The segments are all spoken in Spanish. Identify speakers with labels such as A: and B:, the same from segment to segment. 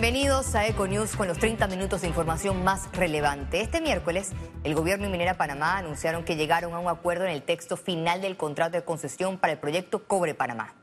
A: Bienvenidos a Econews con los 30 minutos de información más relevante. Este miércoles, el gobierno y Minera Panamá anunciaron que llegaron a un acuerdo en el texto final del contrato de concesión para el proyecto Cobre Panamá.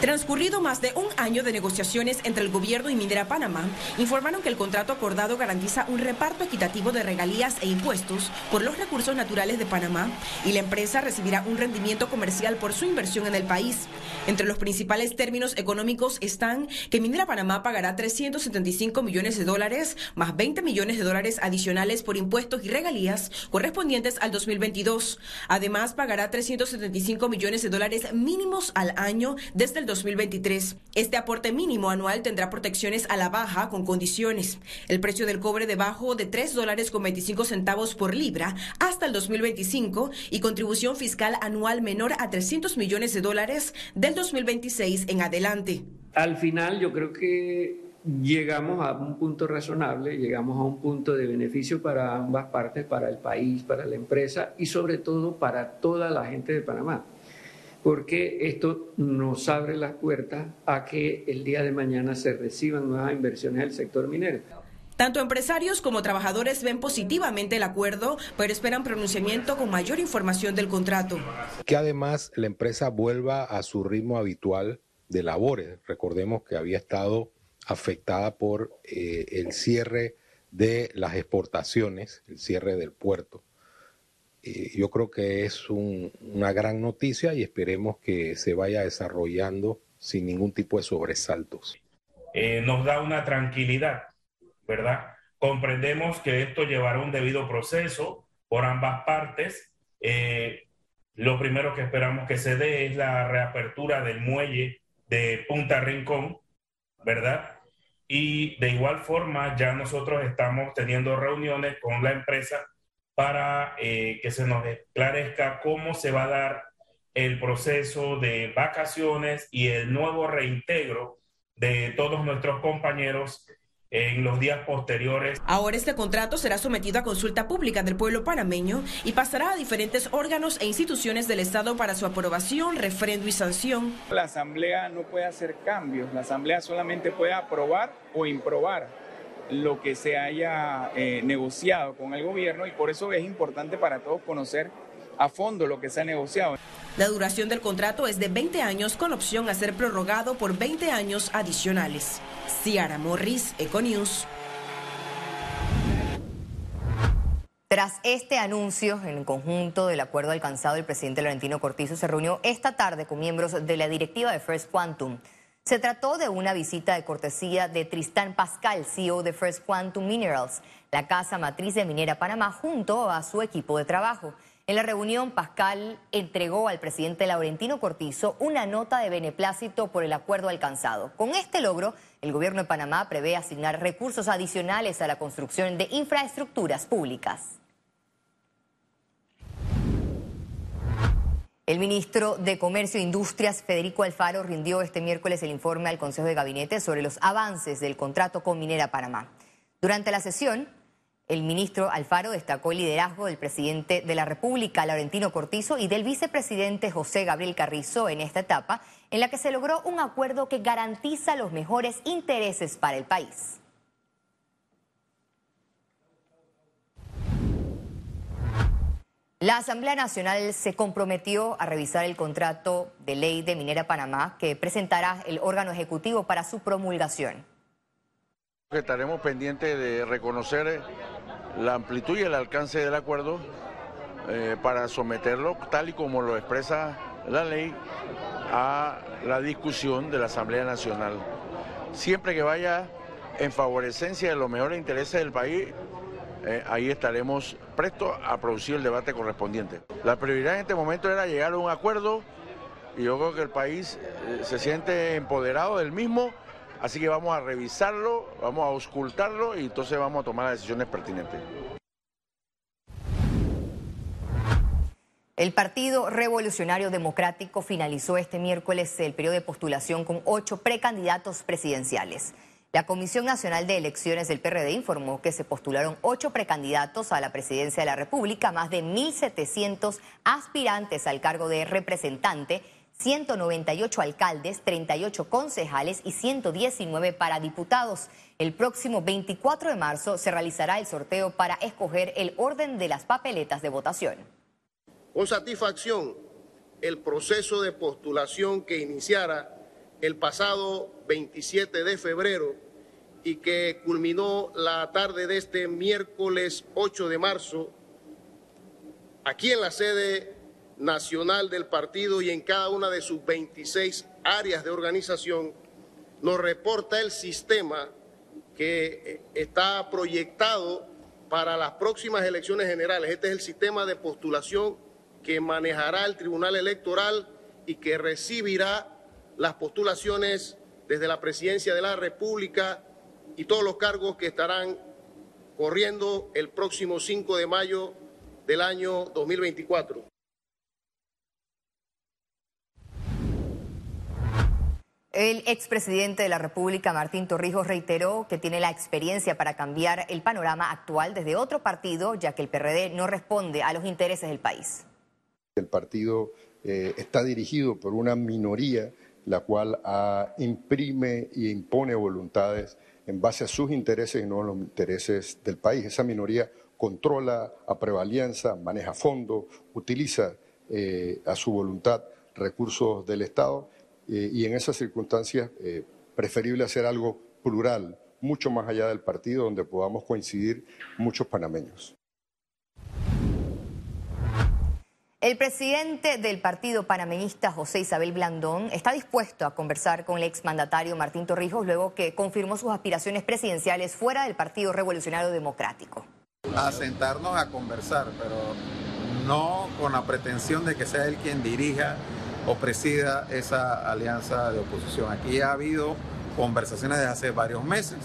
B: Transcurrido más de un año de negociaciones entre el gobierno y Minera Panamá, informaron que el contrato acordado garantiza un reparto equitativo de regalías e impuestos por los recursos naturales de Panamá y la empresa recibirá un rendimiento comercial por su inversión en el país. Entre los principales términos económicos están que Minera Panamá pagará 375 millones de dólares más 20 millones de dólares adicionales por impuestos y regalías correspondientes al 2022. Además, pagará 375 millones de dólares mínimos al año desde el 2023. Este aporte mínimo anual tendrá protecciones a la baja con condiciones. El precio del cobre debajo de 3 dólares con 25 centavos por libra hasta el 2025 y contribución fiscal anual menor a 300 millones de dólares del 2026 en adelante.
C: Al final yo creo que llegamos a un punto razonable, llegamos a un punto de beneficio para ambas partes, para el país, para la empresa y sobre todo para toda la gente de Panamá porque esto nos abre las puertas a que el día de mañana se reciban nuevas inversiones del sector minero.
B: Tanto empresarios como trabajadores ven positivamente el acuerdo, pero esperan pronunciamiento con mayor información del contrato.
D: Que además la empresa vuelva a su ritmo habitual de labores. Recordemos que había estado afectada por eh, el cierre de las exportaciones, el cierre del puerto yo creo que es una gran noticia y esperemos que se vaya desarrollando sin ningún tipo de sobresaltos.
E: Eh, nos da una tranquilidad, ¿verdad? Comprendemos que esto llevará un debido proceso por ambas partes. Eh, lo primero que esperamos que se dé es la reapertura del muelle de Punta Rincón, ¿verdad? Y de igual forma ya nosotros estamos teniendo reuniones con la empresa para eh, que se nos esclarezca cómo se va a dar el proceso de vacaciones y el nuevo reintegro de todos nuestros compañeros en los días posteriores.
B: Ahora este contrato será sometido a consulta pública del pueblo panameño y pasará a diferentes órganos e instituciones del Estado para su aprobación, refrendo y sanción.
F: La Asamblea no puede hacer cambios, la Asamblea solamente puede aprobar o improbar lo que se haya eh, negociado con el gobierno y por eso es importante para todos conocer a fondo lo que se ha negociado.
B: La duración del contrato es de 20 años con opción a ser prorrogado por 20 años adicionales. Ciara Morris, Econews.
A: Tras este anuncio, en conjunto del acuerdo alcanzado, el presidente Laurentino Cortizo se reunió esta tarde con miembros de la directiva de First Quantum. Se trató de una visita de cortesía de Tristán Pascal, CEO de First Quantum Minerals, la casa matriz de Minera Panamá, junto a su equipo de trabajo. En la reunión, Pascal entregó al presidente Laurentino Cortizo una nota de beneplácito por el acuerdo alcanzado. Con este logro, el gobierno de Panamá prevé asignar recursos adicionales a la construcción de infraestructuras públicas. El ministro de Comercio e Industrias, Federico Alfaro, rindió este miércoles el informe al Consejo de Gabinete sobre los avances del contrato con Minera Panamá. Durante la sesión, el ministro Alfaro destacó el liderazgo del presidente de la República, Laurentino Cortizo, y del vicepresidente José Gabriel Carrizo en esta etapa, en la que se logró un acuerdo que garantiza los mejores intereses para el país. La Asamblea Nacional se comprometió a revisar el contrato de ley de Minera Panamá que presentará el órgano ejecutivo para su promulgación.
G: Estaremos pendientes de reconocer la amplitud y el alcance del acuerdo eh, para someterlo, tal y como lo expresa la ley, a la discusión de la Asamblea Nacional. Siempre que vaya en favorecencia de los mejores intereses del país, eh, ahí estaremos prestos a producir el debate correspondiente. La prioridad en este momento era llegar a un acuerdo y yo creo que el país eh, se siente empoderado del mismo, así que vamos a revisarlo, vamos a auscultarlo y entonces vamos a tomar las decisiones pertinentes.
A: El Partido Revolucionario Democrático finalizó este miércoles el periodo de postulación con ocho precandidatos presidenciales. La Comisión Nacional de Elecciones del PRD informó que se postularon ocho precandidatos a la presidencia de la República, más de 1.700 aspirantes al cargo de representante, 198 alcaldes, 38 concejales y 119 para diputados. El próximo 24 de marzo se realizará el sorteo para escoger el orden de las papeletas de votación.
H: Con satisfacción, el proceso de postulación que iniciara el pasado 27 de febrero y que culminó la tarde de este miércoles 8 de marzo, aquí en la sede nacional del partido y en cada una de sus 26 áreas de organización, nos reporta el sistema que eh, está proyectado para las próximas elecciones generales. Este es el sistema de postulación que manejará el Tribunal Electoral y que recibirá las postulaciones desde la Presidencia de la República y todos los cargos que estarán corriendo el próximo 5 de mayo del año 2024.
A: El expresidente de la República, Martín Torrijos, reiteró que tiene la experiencia para cambiar el panorama actual desde otro partido, ya que el PRD no responde a los intereses del país.
I: El partido eh, está dirigido por una minoría, la cual ah, imprime y impone voluntades en base a sus intereses y no a los intereses del país. Esa minoría controla a prevalencia, maneja fondos, utiliza eh, a su voluntad recursos del Estado eh, y en esas circunstancias eh, preferible hacer algo plural, mucho más allá del partido, donde podamos coincidir muchos panameños.
A: El presidente del partido panameñista, José Isabel Blandón, está dispuesto a conversar con el exmandatario Martín Torrijos luego que confirmó sus aspiraciones presidenciales fuera del Partido Revolucionario Democrático.
J: A sentarnos a conversar, pero no con la pretensión de que sea él quien dirija o presida esa alianza de oposición. Aquí ha habido conversaciones desde hace varios meses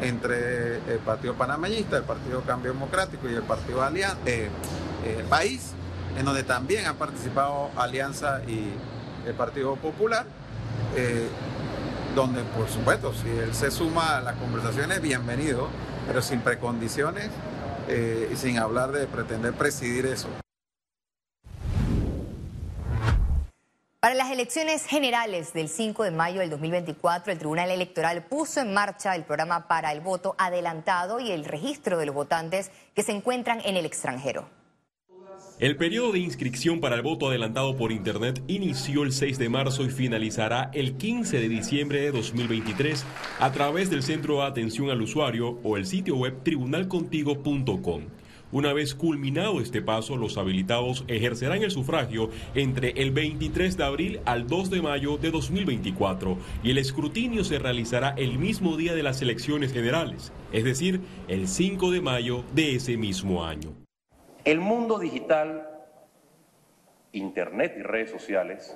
J: entre el Partido Panameñista, el Partido Cambio Democrático y el Partido Alianza, eh, eh, País, en donde también han participado Alianza y el Partido Popular, eh, donde por supuesto, si él se suma a las conversaciones, bienvenido, pero sin precondiciones y sin hablar de pretender presidir eso.
A: Para las elecciones generales del 5 de mayo del 2024, el Tribunal Electoral puso en marcha el programa para el voto adelantado y el registro de los votantes que se encuentran en el extranjero.
K: El periodo de inscripción para el voto adelantado por Internet inició el 6 de marzo y finalizará el 15 de diciembre de 2023 a través del Centro de Atención al Usuario o el sitio web tribunalcontigo.com. Una vez culminado este paso, los habilitados ejercerán el sufragio entre el 23 de abril al 2 de mayo de 2024 y el escrutinio se realizará el mismo día de las elecciones generales, es decir, el 5 de mayo de ese mismo año.
L: El mundo digital, Internet y redes sociales